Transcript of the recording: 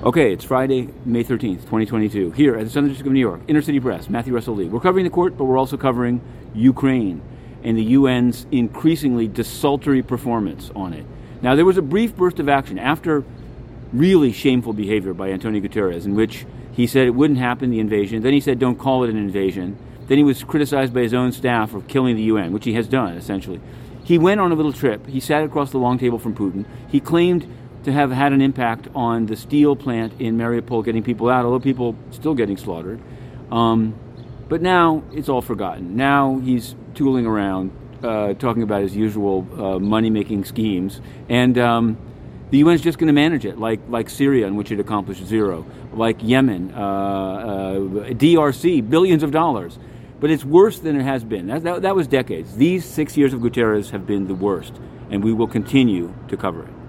Okay, it's Friday, May 13th, 2022, here at the Southern District of New York, Inner City Press, Matthew Russell Lee. We're covering the court, but we're also covering Ukraine and the UN's increasingly desultory performance on it. Now, there was a brief burst of action after really shameful behavior by Antonio Guterres, in which he said it wouldn't happen, the invasion. Then he said, don't call it an invasion. Then he was criticized by his own staff for killing the UN, which he has done, essentially. He went on a little trip. He sat across the long table from Putin. He claimed to have had an impact on the steel plant in Mariupol getting people out, although people still getting slaughtered. Um, but now it's all forgotten. Now he's tooling around, uh, talking about his usual uh, money-making schemes, and um, the UN is just going to manage it, like like Syria, in which it accomplished zero, like Yemen, uh, uh DRC, billions of dollars. But it's worse than it has been. That, that, that was decades. These six years of Guterres have been the worst, and we will continue to cover it.